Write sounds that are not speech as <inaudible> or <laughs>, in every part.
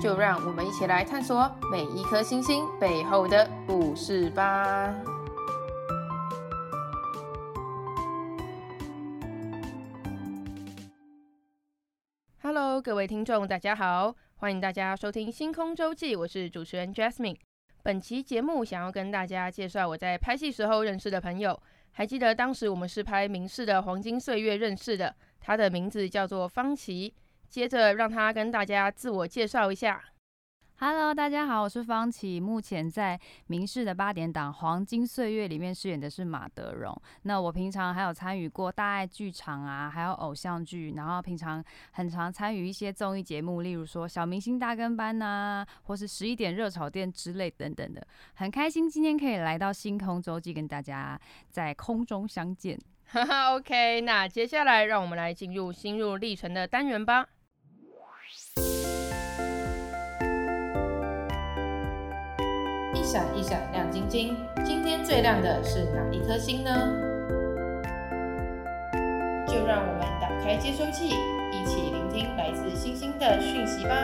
就让我们一起来探索每一颗星星背后的故事吧。Hello，各位听众，大家好，欢迎大家收听《星空周记》，我是主持人 Jasmine。本期节目想要跟大家介绍我在拍戏时候认识的朋友，还记得当时我们是拍《民视的黄金岁月》认识的，他的名字叫做方琦。接着让他跟大家自我介绍一下。Hello，大家好，我是方琦，目前在民视的八点档《黄金岁月》里面饰演的是马德荣。那我平常还有参与过大爱剧场啊，还有偶像剧，然后平常很常参与一些综艺节目，例如说《小明星大跟班》呐，或是十一点热炒店之类等等的。很开心今天可以来到星空周记，跟大家在空中相见。哈 <laughs> 哈，OK，那接下来让我们来进入心路历程的单元吧。闪一闪亮晶晶，今天最亮的是哪一颗星呢？就让我们打开接收器，一起聆听来自星星的讯息吧。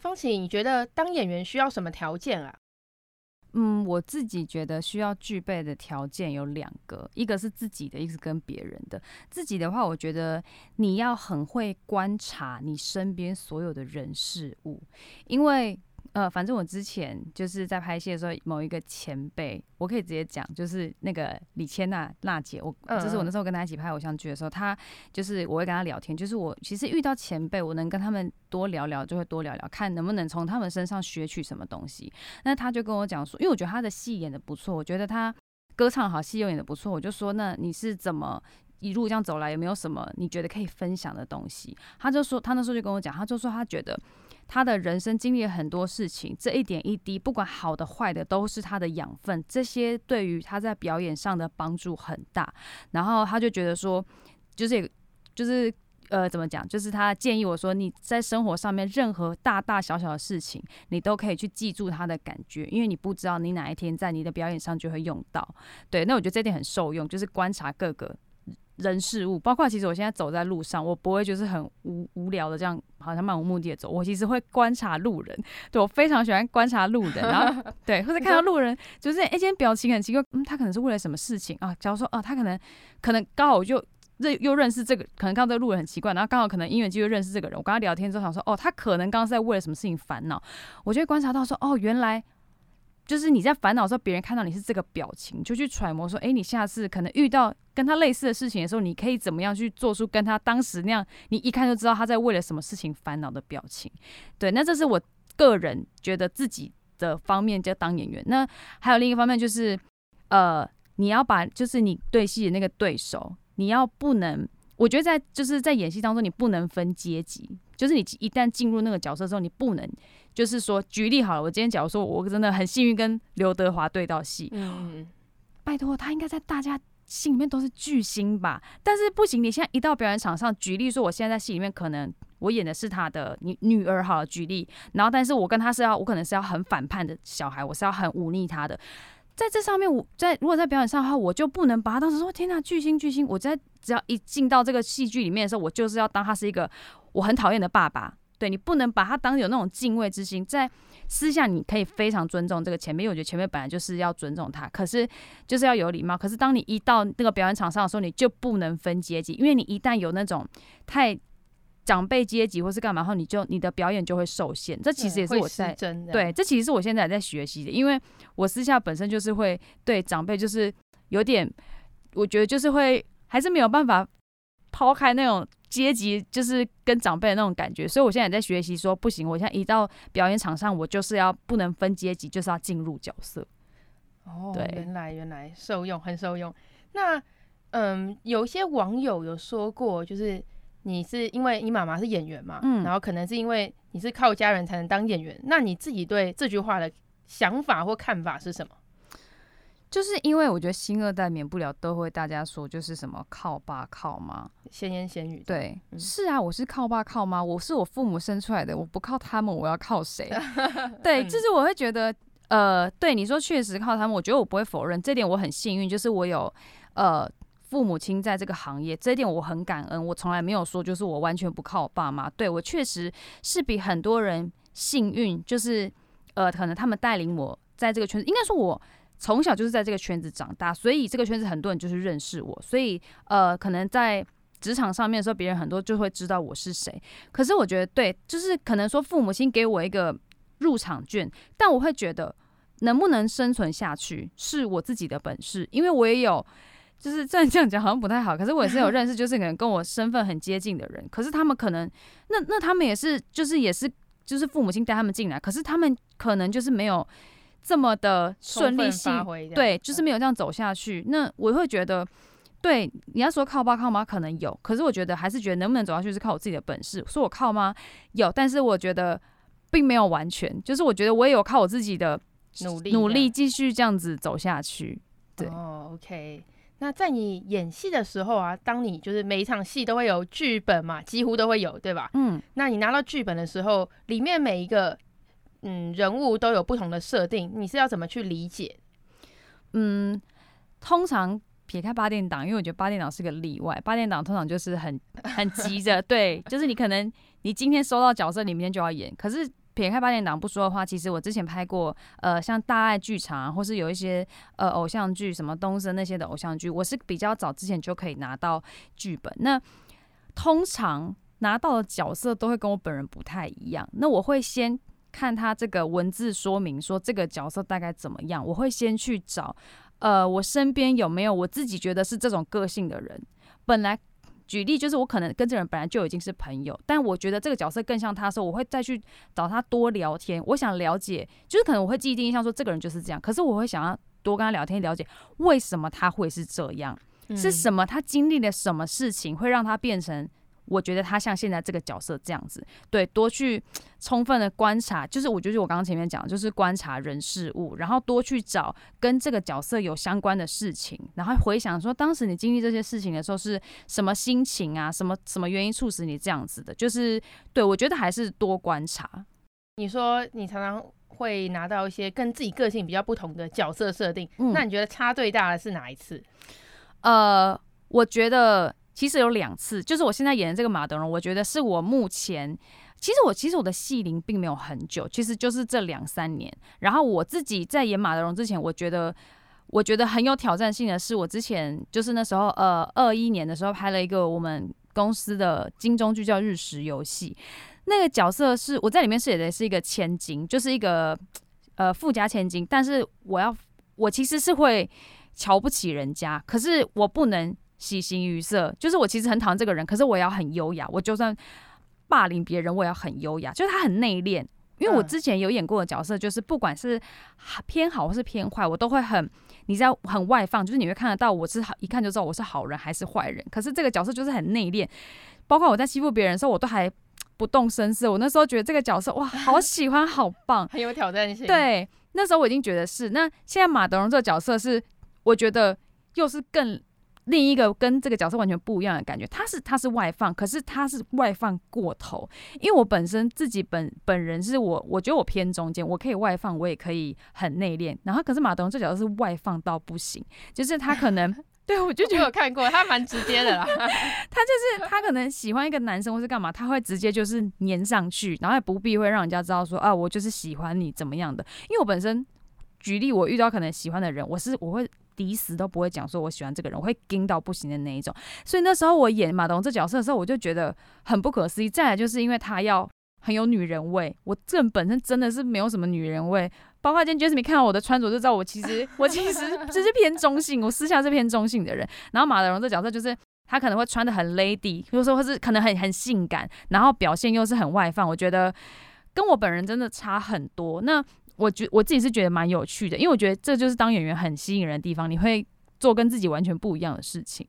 方琦，你觉得当演员需要什么条件啊？嗯，我自己觉得需要具备的条件有两个，一个是自己的，一个是跟别人的。自己的话，我觉得你要很会观察你身边所有的人事物，因为。呃，反正我之前就是在拍戏的时候，某一个前辈，我可以直接讲，就是那个李千娜娜姐，我就是我那时候跟她一起拍偶像剧的时候，她就是我会跟她聊天，就是我其实遇到前辈，我能跟他们多聊聊，就会多聊聊，看能不能从他们身上学取什么东西。那她就跟我讲说，因为我觉得她的戏演的不错，我觉得她歌唱好，戏又演的不错，我就说，那你是怎么一路这样走来，有没有什么你觉得可以分享的东西？他就说，他那时候就跟我讲，他就说他觉得。他的人生经历了很多事情，这一点一滴，不管好的坏的，都是他的养分。这些对于他在表演上的帮助很大。然后他就觉得说，就是就是呃，怎么讲？就是他建议我说，你在生活上面任何大大小小的事情，你都可以去记住他的感觉，因为你不知道你哪一天在你的表演上就会用到。对，那我觉得这点很受用，就是观察各个。人事物，包括其实我现在走在路上，我不会就是很无无聊的这样，好像漫无目的的走。我其实会观察路人，<laughs> 对，我非常喜欢观察路人，然后 <laughs> 对，或者看到路人就是哎，今天表情很奇怪，嗯，他可能是为了什么事情啊？假如说哦、啊，他可能可能刚好就认又认识这个，可能看到这个路人很奇怪，然后刚好可能因缘机会认识这个人，我跟他聊天之后想说，哦，他可能刚刚是在为了什么事情烦恼，我就会观察到说，哦，原来。就是你在烦恼的时候，别人看到你是这个表情，就去揣摩说，哎，你下次可能遇到跟他类似的事情的时候，你可以怎么样去做出跟他当时那样，你一看就知道他在为了什么事情烦恼的表情。对，那这是我个人觉得自己的方面，就当演员。那还有另一个方面就是，呃，你要把就是你对戏的那个对手，你要不能，我觉得在就是在演戏当中，你不能分阶级。就是你一旦进入那个角色之后，你不能，就是说，举例好了，我今天假如说我真的很幸运跟刘德华对到戏，嗯，拜托他应该在大家心里面都是巨星吧？但是不行，你现在一到表演场上，举例说，我现在在戏里面可能我演的是他的女女儿，好了，举例，然后但是我跟他是要，我可能是要很反叛的小孩，我是要很忤逆他的。在这上面，我在如果在表演上的话，我就不能把他当时说天哪，巨星巨星！我在只要一进到这个戏剧里面的时候，我就是要当他是一个我很讨厌的爸爸。对，你不能把他当有那种敬畏之心，在私下你可以非常尊重这个前辈，因为我觉得前辈本来就是要尊重他，可是就是要有礼貌。可是当你一到那个表演场上的时候，你就不能分阶级，因为你一旦有那种太。长辈阶级或是干嘛后，你就你的表演就会受限。这其实也是我在对，这其实是我现在在学习的，因为我私下本身就是会对长辈就是有点，我觉得就是会还是没有办法抛开那种阶级，就是跟长辈的那种感觉。所以我现在也在学习说，不行，我现在一到表演场上，我就是要不能分阶级，就是要进入角色。哦，对，原来原来受用，很受用。那嗯，有一些网友有说过，就是。你是因为你妈妈是演员嘛，嗯，然后可能是因为你是靠家人才能当演员，那你自己对这句话的想法或看法是什么？就是因为我觉得新二代免不了都会大家说，就是什么靠爸靠妈，闲言闲语。对，嗯、是啊，我是靠爸靠妈，我是我父母生出来的，我不靠他们，我要靠谁？<laughs> 对，就是我会觉得，呃，对你说确实靠他们，我觉得我不会否认这点，我很幸运，就是我有呃父母亲在这个行业，这一点我很感恩，我从来没有说就是我完全不靠我爸妈，对，我确实是比很多人幸运，就是呃，可能他们带领我在这个圈子，应该说我。从小就是在这个圈子长大，所以这个圈子很多人就是认识我，所以呃，可能在职场上面的时候，别人很多就会知道我是谁。可是我觉得，对，就是可能说父母亲给我一个入场券，但我会觉得能不能生存下去是我自己的本事，因为我也有，就是这样这样讲好像不太好，可是我也是有认识，就是可能跟我身份很接近的人，可是他们可能那那他们也是，就是也是就是父母亲带他们进来，可是他们可能就是没有。这么的顺利性，对，就是没有这样走下去。那我会觉得，对，你要说靠爸靠妈可能有，可是我觉得还是觉得能不能走下去是靠我自己的本事。说我靠妈有，但是我觉得并没有完全，就是我觉得我也有靠我自己的努力努力继续这样子走下去。对，哦，OK。那在你演戏的时候啊，当你就是每一场戏都会有剧本嘛，几乎都会有，对吧？嗯。那你拿到剧本的时候，里面每一个。嗯，人物都有不同的设定，你是要怎么去理解？嗯，通常撇开八点档，因为我觉得八点档是个例外。八点档通常就是很 <laughs> 很急着，对，就是你可能你今天收到角色，你明天就要演。可是撇开八点档不说的话，其实我之前拍过呃，像大爱剧场，或是有一些呃偶像剧，什么东森那些的偶像剧，我是比较早之前就可以拿到剧本。那通常拿到的角色都会跟我本人不太一样，那我会先。看他这个文字说明说这个角色大概怎么样，我会先去找，呃，我身边有没有我自己觉得是这种个性的人。本来举例就是我可能跟这人本来就已经是朋友，但我觉得这个角色更像他的时候，我会再去找他多聊天。我想了解，就是可能我会既定印象说这个人就是这样，可是我会想要多跟他聊天，了解为什么他会是这样，是什么他经历了什么事情会让他变成。我觉得他像现在这个角色这样子，对，多去充分的观察，就是我觉得我刚刚前面讲的，就是观察人事物，然后多去找跟这个角色有相关的事情，然后回想说当时你经历这些事情的时候是什么心情啊，什么什么原因促使你这样子的，就是对，我觉得还是多观察。你说你常常会拿到一些跟自己个性比较不同的角色设定，嗯，那你觉得差最大的是哪一次？呃，我觉得。其实有两次，就是我现在演的这个马德荣，我觉得是我目前，其实我其实我的戏龄并没有很久，其实就是这两三年。然后我自己在演马德荣之前，我觉得我觉得很有挑战性的是，我之前就是那时候呃二一年的时候拍了一个我们公司的金钟剧叫《日食游戏》，那个角色是我在里面饰演的是一个千金，就是一个呃富家千金，但是我要我其实是会瞧不起人家，可是我不能。喜形于色，就是我其实很讨厌这个人，可是我也要很优雅。我就算霸凌别人，我也要很优雅。就是他很内敛，因为我之前有演过的角色，就是不管是偏好或是偏坏，我都会很，你知道很外放，就是你会看得到我是好，一看就知道我是好人还是坏人。可是这个角色就是很内敛，包括我在欺负别人的时候，我都还不动声色。我那时候觉得这个角色哇，好喜欢，好棒，<laughs> 很有挑战性。对，那时候我已经觉得是。那现在马德荣这个角色是，我觉得又是更。另一个跟这个角色完全不一样的感觉，他是他是外放，可是他是外放过头。因为我本身自己本本人是我，我觉得我偏中间，我可以外放，我也可以很内敛。然后可是马东这角色是外放到不行，就是他可能 <laughs> 对我就觉得我有看过，他蛮直接的啦。<laughs> 他就是他可能喜欢一个男生或是干嘛，他会直接就是粘上去，然后也不必会让人家知道说啊，我就是喜欢你怎么样的。因为我本身举例，我遇到可能喜欢的人，我是我会。抵死都不会讲说我喜欢这个人，我会惊到不行的那一种。所以那时候我演马德容这角色的时候，我就觉得很不可思议。再来就是因为他要很有女人味，我这人本身真的是没有什么女人味。包括今天 Jasmine 看到我的穿着就知道，我其实我其实只是偏中性，我私下是偏中性的人。然后马德荣这角色就是他可能会穿的很 lady，比如说或是可能很很性感，然后表现又是很外放。我觉得跟我本人真的差很多。那我觉我自己是觉得蛮有趣的，因为我觉得这就是当演员很吸引人的地方，你会做跟自己完全不一样的事情。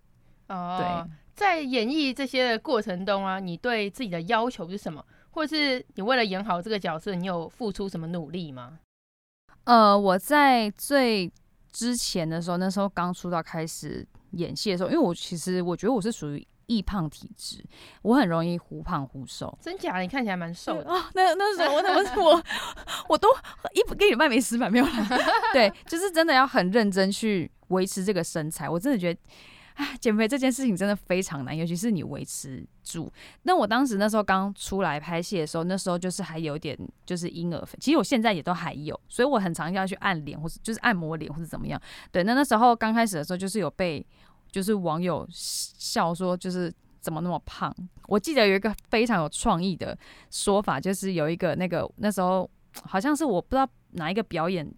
哦，在演绎这些的过程中啊，你对自己的要求是什么？或是你为了演好这个角色，你有付出什么努力吗？呃，我在最之前的时候，那时候刚出道开始演戏的时候，因为我其实我觉得我是属于易胖体质，我很容易忽胖忽瘦。真假的？你看起来蛮瘦的。<laughs> 哦，那那时候我怎么我 <laughs> 我都一个礼拜没吃饭没有了。<laughs> 对，就是真的要很认真去维持这个身材。我真的觉得。哎，减肥这件事情真的非常难，尤其是你维持住。那我当时那时候刚出来拍戏的时候，那时候就是还有点就是婴儿肥，其实我现在也都还有，所以我很常要去按脸或是就是按摩脸或者怎么样。对，那那时候刚开始的时候，就是有被就是网友笑说就是怎么那么胖。我记得有一个非常有创意的说法，就是有一个那个那时候好像是我不知道哪一个表演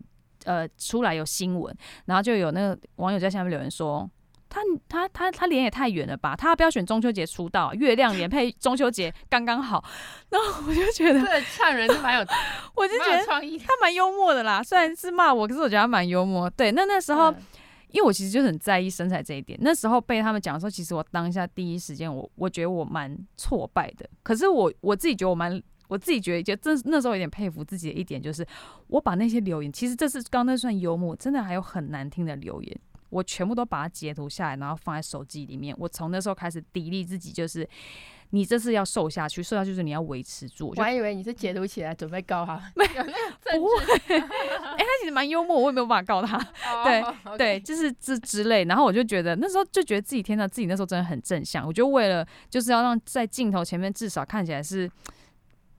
呃出来有新闻，然后就有那个网友在下面留言说。他他他他脸也太圆了吧！他要不要选中秋节出道？月亮脸配中秋节刚刚好。<laughs> 然后我就觉得，这呛人是蛮有，<laughs> 我就觉得他蛮幽默的啦。虽然是骂我，可是我觉得他蛮幽默。对，那那时候，因为我其实就很在意身材这一点。那时候被他们讲的时候，其实我当下第一时间，我我觉得我蛮挫败的。可是我我自己觉得我蛮，我自己觉得就真那时候有点佩服自己的一点，就是我把那些留言，其实这是刚那算幽默，真的还有很难听的留言。我全部都把它截图下来，然后放在手机里面。我从那时候开始砥砺自己，就是你这次要瘦下去，瘦下去就是你要维持住。我还以为你是截图起来准备告他，没有那个不会。哎、欸，他其实蛮幽默，我也没有办法告他。对、oh, okay. 对，就是这之类。然后我就觉得那时候就觉得自己天呐，自己那时候真的很正向。我就为了就是要让在镜头前面至少看起来是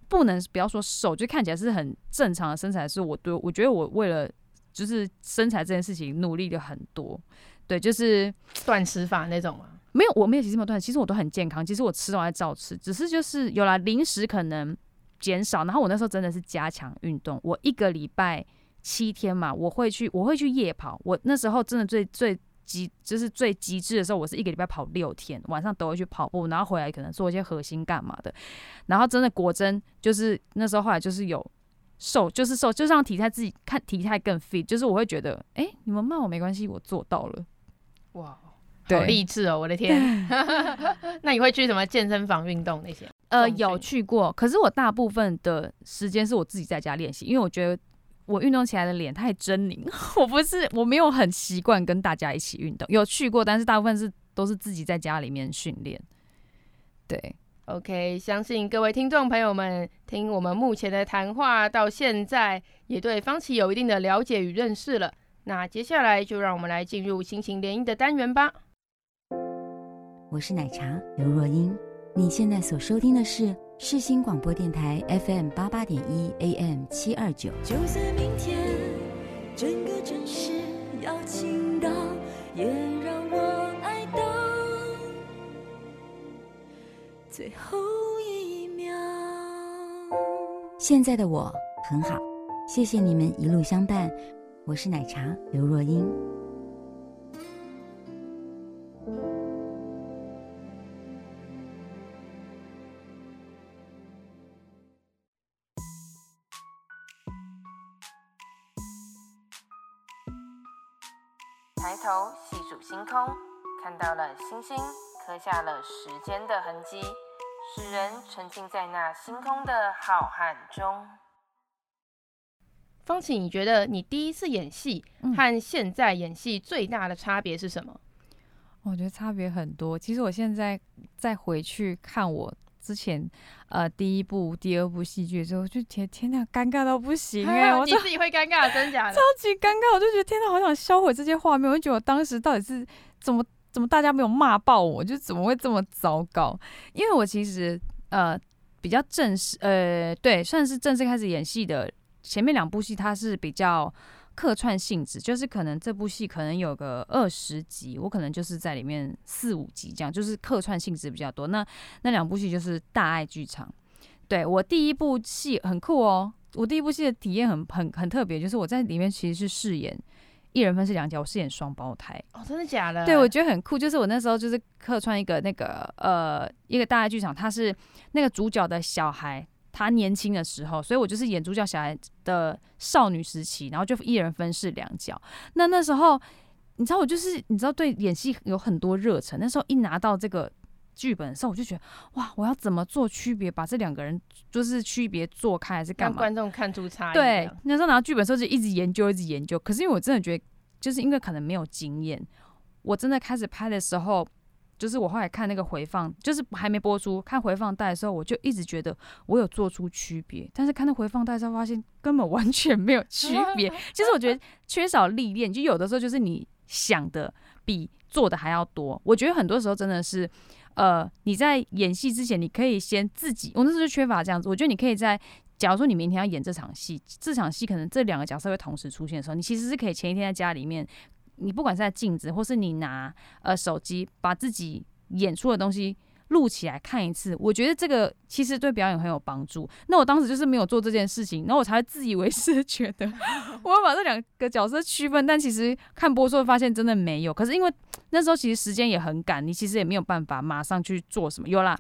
不能不要说瘦，就看起来是很正常的身材。是我对我觉得我为了。就是身材这件事情努力了很多，对，就是断食法那种吗？没有，我没有其实没有断，其实我都很健康，其实我吃都还照吃，只是就是有了零食可能减少，然后我那时候真的是加强运动，我一个礼拜七天嘛，我会去我会去夜跑，我那时候真的最最极就是最极致的时候，我是一个礼拜跑六天，晚上都会去跑步，然后回来可能做一些核心干嘛的，然后真的果真就是那时候后来就是有。瘦就是瘦，就是让体态自己看体态更 fit，就是我会觉得，哎、欸，你们骂我没关系，我做到了。哇，好励志哦！我的天，<laughs> <laughs> 那你会去什么健身房运动那些？呃，有去过，可是我大部分的时间是我自己在家练习，因为我觉得我运动起来的脸太狰狞，<laughs> 我不是我没有很习惯跟大家一起运动。有去过，但是大部分是都是自己在家里面训练。对。OK，相信各位听众朋友们听我们目前的谈话到现在，也对方琦有一定的了解与认识了。那接下来就让我们来进入心情联姻的单元吧。我是奶茶刘若英，你现在所收听的是世新广播电台 FM 八八点一 AM 七二九。就算明天整个城市要倾倒，也让最后一秒。现在的我很好，谢谢你们一路相伴。我是奶茶刘若英。抬头细数星空，看到了星星。刻下了时间的痕迹，使人沉浸在那星空的浩瀚中。方琦，你觉得你第一次演戏和现在演戏最大的差别是什么？我觉得差别很多。其实我现在再回去看我之前呃第一部、第二部戏剧的时候，就觉得天哪，尴尬到不行哎！你自己会尴尬，真假的？<laughs> 超级尴尬，我就觉得天哪，好想销毁这些画面。我就觉得我当时到底是怎么？怎么大家没有骂爆我？就怎么会这么糟糕？因为我其实呃比较正式，呃对，算是正式开始演戏的前面两部戏，它是比较客串性质，就是可能这部戏可能有个二十集，我可能就是在里面四五集这样，就是客串性质比较多。那那两部戏就是大爱剧场。对，我第一部戏很酷哦，我第一部戏的体验很很很特别，就是我在里面其实是饰演。一人分饰两角，我饰演双胞胎哦，真的假的？对，我觉得很酷。就是我那时候就是客串一个那个呃一个大剧场，他是那个主角的小孩，他年轻的时候，所以我就是演主角小孩的少女时期，然后就一人分饰两角。那那时候你知道我就是你知道对演戏有很多热忱，那时候一拿到这个剧本的时候，我就觉得哇，我要怎么做区别，把这两个人就是区别做开，还是干嘛？让观众看出差异。对，那时候拿到剧本的时候就一直研究，一直研究。可是因为我真的觉得，就是因为可能没有经验，我真的开始拍的时候。就是我后来看那个回放，就是还没播出，看回放带的时候，我就一直觉得我有做出区别，但是看到回放带之后，发现根本完全没有区别。<laughs> 其实我觉得缺少历练，就有的时候就是你想的比做的还要多。我觉得很多时候真的是，呃，你在演戏之前，你可以先自己，我那时候就缺乏这样子。我觉得你可以在，假如说你明天要演这场戏，这场戏可能这两个角色会同时出现的时候，你其实是可以前一天在家里面。你不管是在镜子，或是你拿呃手机，把自己演出的东西录起来看一次，我觉得这个其实对表演很有帮助。那我当时就是没有做这件事情，然后我才会自以为是，觉得 <laughs> 我要把这两个角色区分，但其实看播出发现真的没有。可是因为那时候其实时间也很赶，你其实也没有办法马上去做什么。有啦。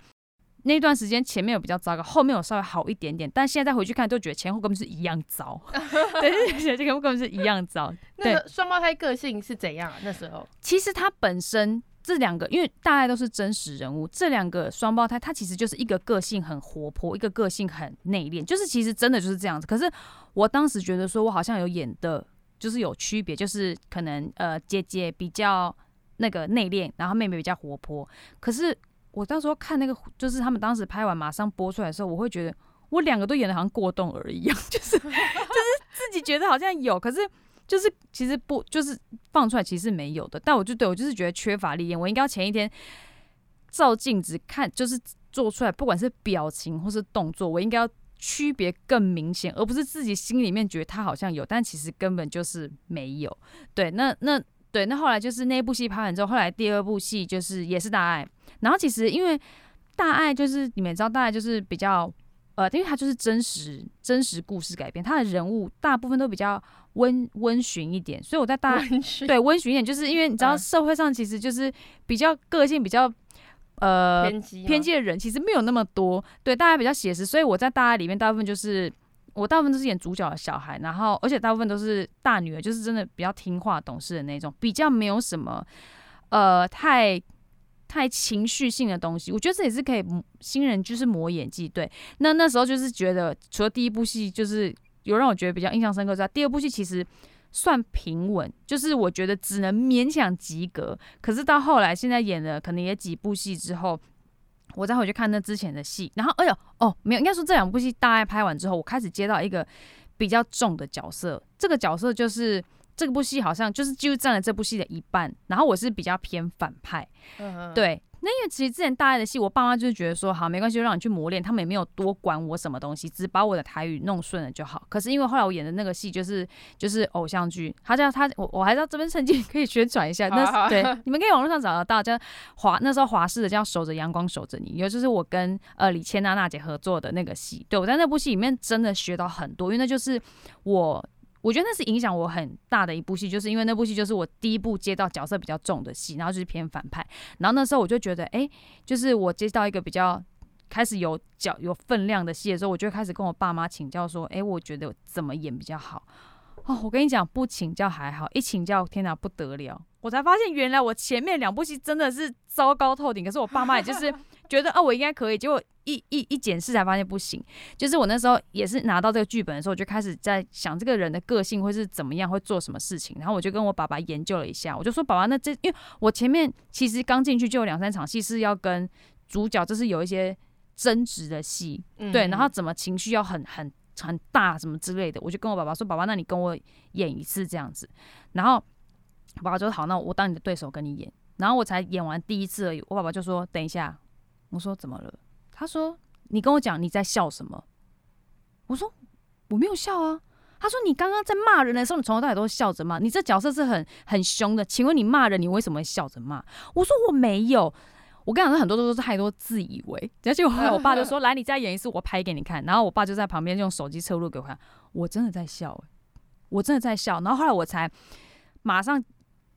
那段时间前面有比较糟糕，后面有稍微好一点点，但现在再回去看，都觉得前后根本是一样糟。<laughs> 对，这个根本是一样糟。<laughs> 那，双胞胎个性是怎样啊？那时候其实他本身这两个，因为大概都是真实人物，这两个双胞胎，他其实就是一个个性很活泼，一个个性很内敛，就是其实真的就是这样子。可是我当时觉得说，我好像有演的，就是有区别，就是可能呃姐姐比较那个内敛，然后妹妹比较活泼，可是。我到时候看那个，就是他们当时拍完马上播出来的时候，我会觉得我两个都演得好像过动儿一样，就 <laughs> 是就是自己觉得好像有，可是就是其实不就是放出来其实没有的。但我就对我就是觉得缺乏历练，我应该要前一天照镜子看，就是做出来，不管是表情或是动作，我应该要区别更明显，而不是自己心里面觉得他好像有，但其实根本就是没有。对，那那。对，那后来就是那部戏拍完之后，后来第二部戏就是也是大爱。然后其实因为大爱就是你们知道，大爱就是比较呃，因为它就是真实真实故事改编，它的人物大部分都比较温温驯一点，所以我在大爱对温驯一点，就是因为你知道社会上其实就是比较个性比较呃偏激偏激的人其实没有那么多，对，大家比较写实，所以我在大家里面大部分就是。我大部分都是演主角的小孩，然后而且大部分都是大女儿，就是真的比较听话懂事的那种，比较没有什么呃太太情绪性的东西。我觉得这也是可以新人就是磨演技。对，那那时候就是觉得，除了第一部戏就是有让我觉得比较印象深刻之外，第二部戏其实算平稳，就是我觉得只能勉强及格。可是到后来现在演了可能也几部戏之后。我再回去看那之前的戏，然后哎呦哦，没有，应该说这两部戏大概拍完之后，我开始接到一个比较重的角色，这个角色就是这部戏好像就是就占了这部戏的一半，然后我是比较偏反派，嗯、对。那因为其实之前大爱的戏，我爸妈就是觉得说好没关系，就让你去磨练，他们也没有多管我什么东西，只把我的台语弄顺了就好。可是因为后来我演的那个戏就是就是偶像剧，他叫他我我还是要这边趁机可以宣传一下，<laughs> 那对你们可以网络上找得到，叫华那时候华视的叫守着阳光守着你，也就是我跟呃李千娜娜姐合作的那个戏。对，我在那部戏里面真的学到很多，因为那就是我。我觉得那是影响我很大的一部戏，就是因为那部戏就是我第一部接到角色比较重的戏，然后就是偏反派。然后那时候我就觉得，哎，就是我接到一个比较开始有角有分量的戏的时候，我就开始跟我爸妈请教说，哎，我觉得怎么演比较好？哦，我跟你讲，不请教还好，一请教，天哪，不得了！我才发现原来我前面两部戏真的是糟糕透顶，可是我爸妈也就是。觉得啊，我应该可以，结果一一一检视才发现不行。就是我那时候也是拿到这个剧本的时候，我就开始在想这个人的个性会是怎么样，会做什么事情。然后我就跟我爸爸研究了一下，我就说爸爸，那这因为我前面其实刚进去就有两三场戏是要跟主角，就是有一些争执的戏，嗯、对，然后怎么情绪要很很很大什么之类的，我就跟我爸爸说，爸爸，那你跟我演一次这样子。然后爸爸就说好，那我当你的对手跟你演。然后我才演完第一次而已，我爸爸就说等一下。我说怎么了？他说你跟我讲你在笑什么？我说我没有笑啊。他说你刚刚在骂人的时候，你从头到尾都是笑着骂。你这角色是很很凶的，请问你骂人，你为什么会笑着骂？我说我没有。我跟你讲，很多都是太多自以为。而且后来 <laughs> 我爸就说：“来，你再演一次，我拍给你看。”然后我爸就在旁边用手机侧录给我看，我真的在笑，欸，我真的在笑。然后后来我才马上。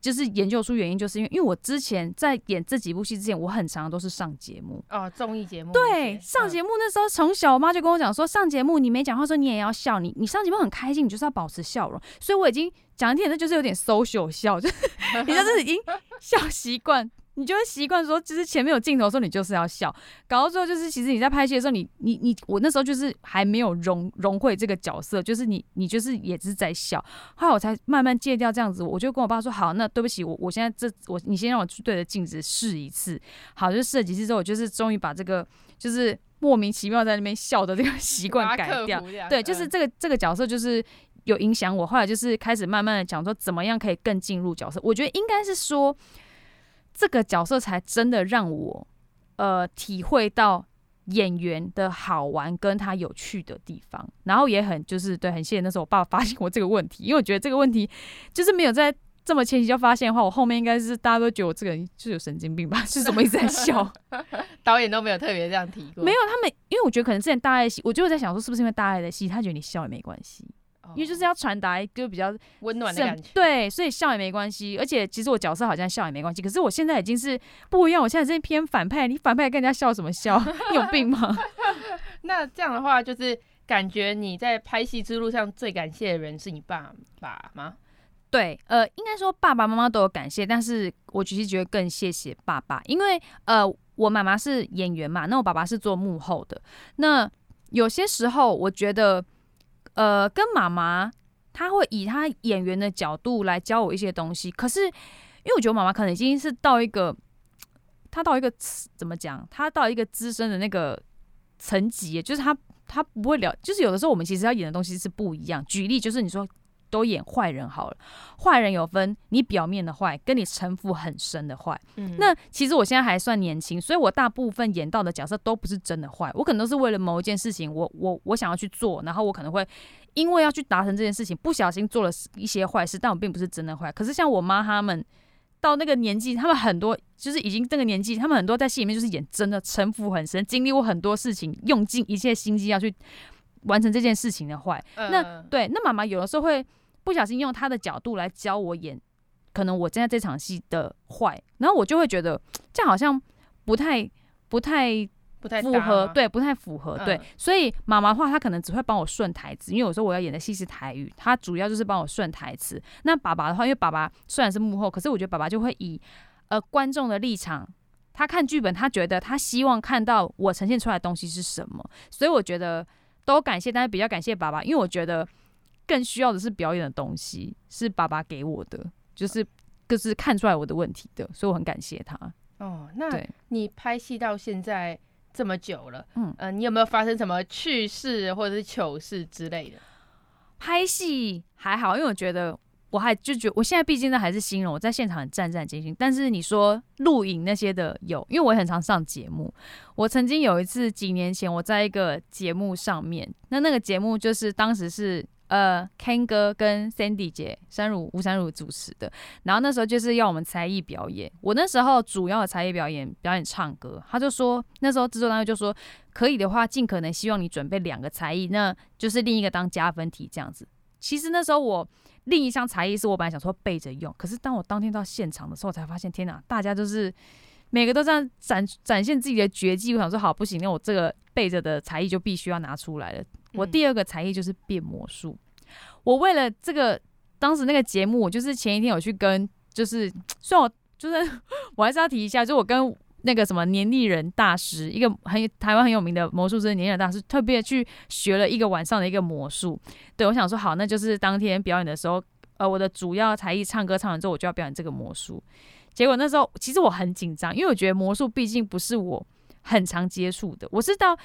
就是研究出原因，就是因为因为我之前在演这几部戏之前，我很常都是上节目哦，综艺节目。对，上节目那时候从小我妈就跟我讲说，上节目你没讲话说你也要笑，你你上节目很开心，你就是要保持笑容。所以我已经讲一点，那就是有点 social 笑，就是 <laughs> 你知道这是已经 <laughs> 笑习惯。你就会习惯说，就是前面有镜头的时候，你就是要笑。搞到最后，就是其实你在拍戏的时候，你你你，我那时候就是还没有融融会这个角色，就是你你就是也是在笑。后来我才慢慢戒掉这样子，我就跟我爸说：“好，那对不起，我我现在这我你先让我去对着镜子试一次。”好，就试了几次之后，我就是终于把这个就是莫名其妙在那边笑的这个 <laughs> 习惯改掉。对，就是这个这个角色就是有影响我。后来就是开始慢慢的讲说，怎么样可以更进入角色。我觉得应该是说。这个角色才真的让我，呃，体会到演员的好玩跟他有趣的地方，然后也很就是对，很谢谢那时候我爸爸发现我这个问题，因为我觉得这个问题就是没有在这么前期就发现的话，我后面应该是大家都觉得我这个人就是有神经病吧，<laughs> 是怎么一直在笑？<laughs> 导演都没有特别这样提过，没有他们，因为我觉得可能之前大爱的戏，我就在想说是不是因为大爱的戏，他觉得你笑也没关系。因为就是要传达一个比较温暖的感觉，对，所以笑也没关系。而且其实我角色好像笑也没关系，可是我现在已经是不一样。我现在是偏反派，你反派跟人家笑什么笑？<laughs> 你有病吗？<laughs> 那这样的话，就是感觉你在拍戏之路上最感谢的人是你爸爸吗？对，呃，应该说爸爸妈妈都有感谢，但是我其实觉得更谢谢爸爸，因为呃，我妈妈是演员嘛，那我爸爸是做幕后的。那有些时候，我觉得。呃，跟妈妈，她会以她演员的角度来教我一些东西。可是，因为我觉得妈妈可能已经是到一个，她到一个怎么讲？她到一个资深的那个层级，就是她她不会聊，就是有的时候我们其实要演的东西是不一样。举例就是你说。都演坏人好了，坏人有分你表面的坏，跟你城府很深的坏。嗯，那其实我现在还算年轻，所以我大部分演到的角色都不是真的坏，我可能都是为了某一件事情，我我我想要去做，然后我可能会因为要去达成这件事情，不小心做了一些坏事，但我并不是真的坏。可是像我妈他们到那个年纪，他们很多就是已经这个年纪，他们很多在戏里面就是演真的城府很深，经历过很多事情，用尽一切心机要去完成这件事情的坏。嗯。那对，那妈妈有的时候会。不小心用他的角度来教我演，可能我现在这场戏的坏，然后我就会觉得这样好像不太、不太、不太符合，对，不太符合，对。所以妈妈的话，她可能只会帮我顺台词，因为有时候我要演的戏是台语，她主要就是帮我顺台词。那爸爸的话，因为爸爸虽然是幕后，可是我觉得爸爸就会以呃观众的立场，他看剧本，他觉得他希望看到我呈现出来的东西是什么，所以我觉得都感谢，但是比较感谢爸爸，因为我觉得。更需要的是表演的东西，是爸爸给我的，就是就是看出来我的问题的，所以我很感谢他。哦，那你拍戏到现在这么久了，嗯呃，你有没有发生什么趣事或者是糗事之类的？拍戏还好，因为我觉得我还就觉得我现在毕竟呢还是新人，我在现场很战战兢兢。但是你说录影那些的有，因为我也很常上节目。我曾经有一次几年前我在一个节目上面，那那个节目就是当时是。呃，Ken 哥跟 Sandy 姐、山如吴山如主持的，然后那时候就是要我们才艺表演。我那时候主要的才艺表演表演唱歌，他就说那时候制作单位就说可以的话，尽可能希望你准备两个才艺，那就是另一个当加分题这样子。其实那时候我另一项才艺是我本来想说备着用，可是当我当天到现场的时候，我才发现天哪，大家就是每个都这样展展现自己的绝技。我想说好不行，那我这个备着的才艺就必须要拿出来了。我第二个才艺就是变魔术。我为了这个，当时那个节目，我就是前一天有去跟，就是虽然我就是我还是要提一下，就我跟那个什么年历人大师，一个很台湾很有名的魔术师年历人大师，特别去学了一个晚上的一个魔术。对，我想说好，那就是当天表演的时候，呃，我的主要才艺唱歌唱完之后，我就要表演这个魔术。结果那时候其实我很紧张，因为我觉得魔术毕竟不是我很常接触的，我是到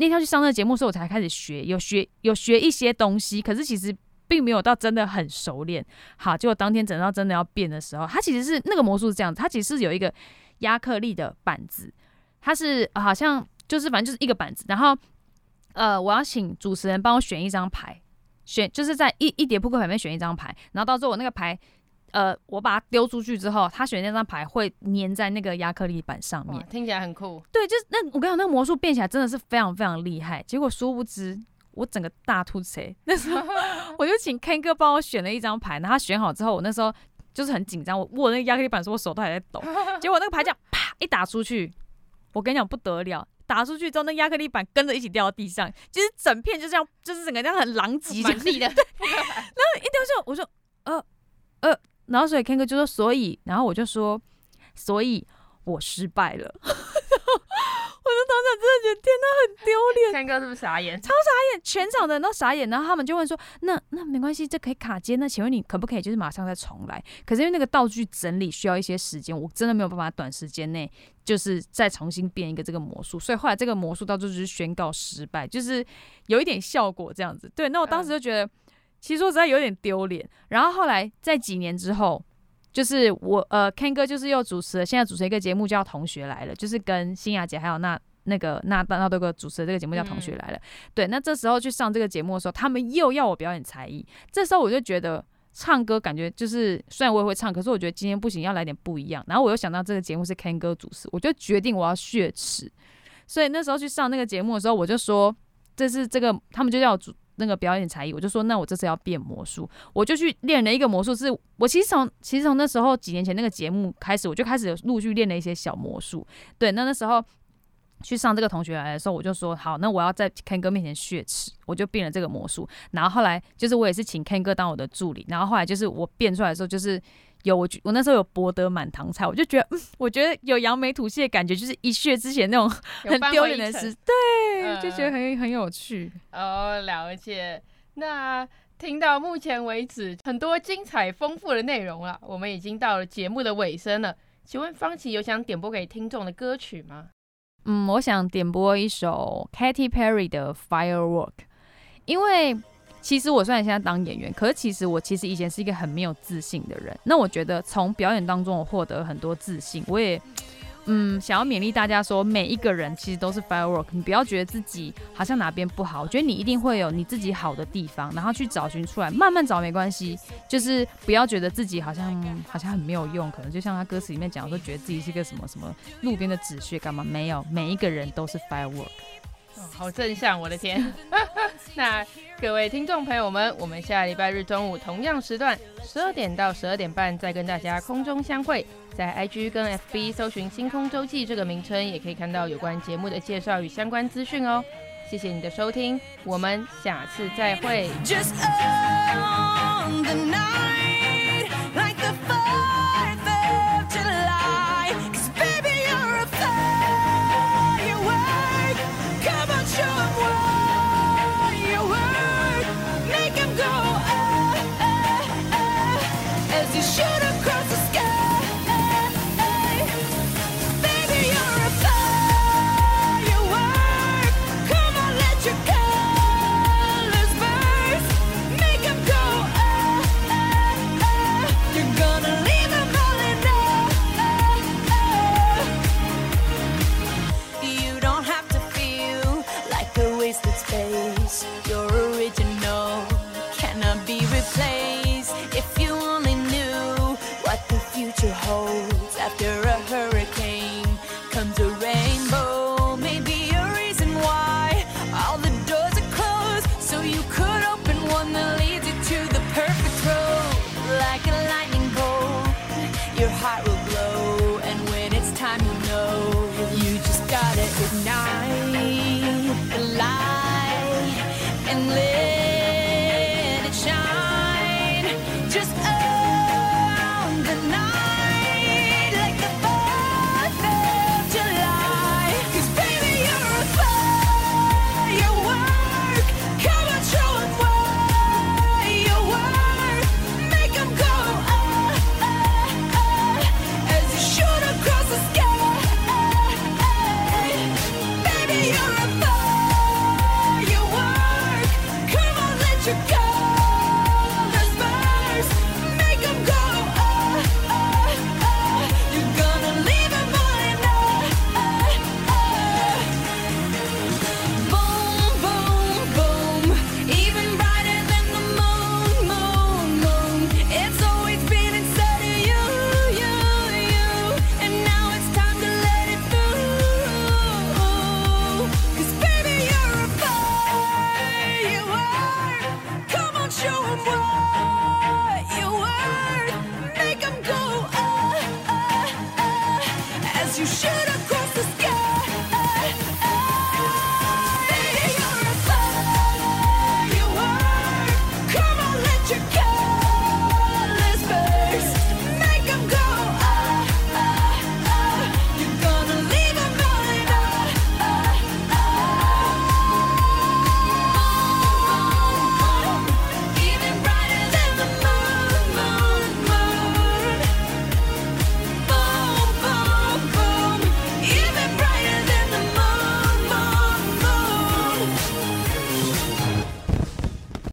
那天去上那个节目的时候，我才开始学，有学有学一些东西，可是其实。并没有到真的很熟练，好，结果当天整到真的要变的时候，它其实是那个魔术是这样子，它其实是有一个压克力的板子，它是好像就是反正就是一个板子，然后呃，我要请主持人帮我选一张牌，选就是在一一叠扑克牌里面选一张牌，然后到最后我那个牌，呃，我把它丢出去之后，他选那张牌会粘在那个亚克力板上面，听起来很酷。对，就是那我跟你讲，那个魔术变起来真的是非常非常厉害，结果殊不知。我整个大吐槽，那时候 <laughs> 我就请 Ken 哥帮我选了一张牌，然后他选好之后，我那时候就是很紧张，我握那个亚克力板，说我手都还在抖。<laughs> 结果那个牌这样啪一打出去，我跟你讲不得了，打出去之后那亚克力板跟着一起掉到地上，就是整片就这样，就是整个这样很狼藉，满地的。<laughs> 对，然后一掉下，我说呃呃，然后所以 Ken 哥就说所以，然后我就说所以我失败了。<laughs> 我就当场真的觉得天哪，很丢脸。Ken 哥是不是傻眼？超傻眼，全场的人都傻眼。然后他们就问说：“那那没关系，这可以卡接。那请问你可不可以就是马上再重来？可是因为那个道具整理需要一些时间，我真的没有办法短时间内就是再重新变一个这个魔术。所以后来这个魔术到最后就是宣告失败，就是有一点效果这样子。对，那我当时就觉得，其实说实在有点丢脸。然后后来在几年之后。就是我呃，Ken 哥就是又主持了，现在主持一个节目叫《同学来了》，就是跟新雅姐还有那那个那那都个主持的这个节目叫《同学来了》。嗯。对，那这时候去上这个节目的时候，他们又要我表演才艺。这时候我就觉得唱歌感觉就是，虽然我也会唱，可是我觉得今天不行，要来点不一样。然后我又想到这个节目是 Ken 哥主持，我就决定我要血耻。所以那时候去上那个节目的时候，我就说这是这个，他们就叫我主。那个表演才艺，我就说，那我这次要变魔术，我就去练了一个魔术。是我其实从其实从那时候几年前那个节目开始，我就开始陆续练了一些小魔术。对，那那时候去上这个同学来的时候，我就说好，那我要在 Ken 哥面前血耻，我就变了这个魔术。然后后来就是我也是请 Ken 哥当我的助理，然后后来就是我变出来的时候，就是。有我，我那时候有博得满堂彩，我就觉得，嗯，我觉得有扬眉吐气的感觉，就是一血之前那种很丢脸的事，<laughs> 对，嗯，就觉得很很有趣。哦，了解。那听到目前为止很多精彩丰富的内容了，我们已经到了节目的尾声了。请问方琦有想点播给听众的歌曲吗？嗯，我想点播一首 Katy Perry 的《Firework》，因为。其实我虽然现在当演员，可是其实我其实以前是一个很没有自信的人。那我觉得从表演当中我获得很多自信，我也嗯想要勉励大家说，每一个人其实都是 firework，你不要觉得自己好像哪边不好，我觉得你一定会有你自己好的地方，然后去找寻出来，慢慢找没关系，就是不要觉得自己好像好像很没有用，可能就像他歌词里面讲说，觉得自己是个什么什么路边的纸屑干嘛？没有，每一个人都是 firework。哦，好正向，我的天！<laughs> <laughs> 那。各位听众朋友们，我们下礼拜日中午同样时段，十二点到十二点半再跟大家空中相会。在 IG 跟 FB 搜寻“星空周记”这个名称，也可以看到有关节目的介绍与相关资讯哦。谢谢你的收听，我们下次再会。Just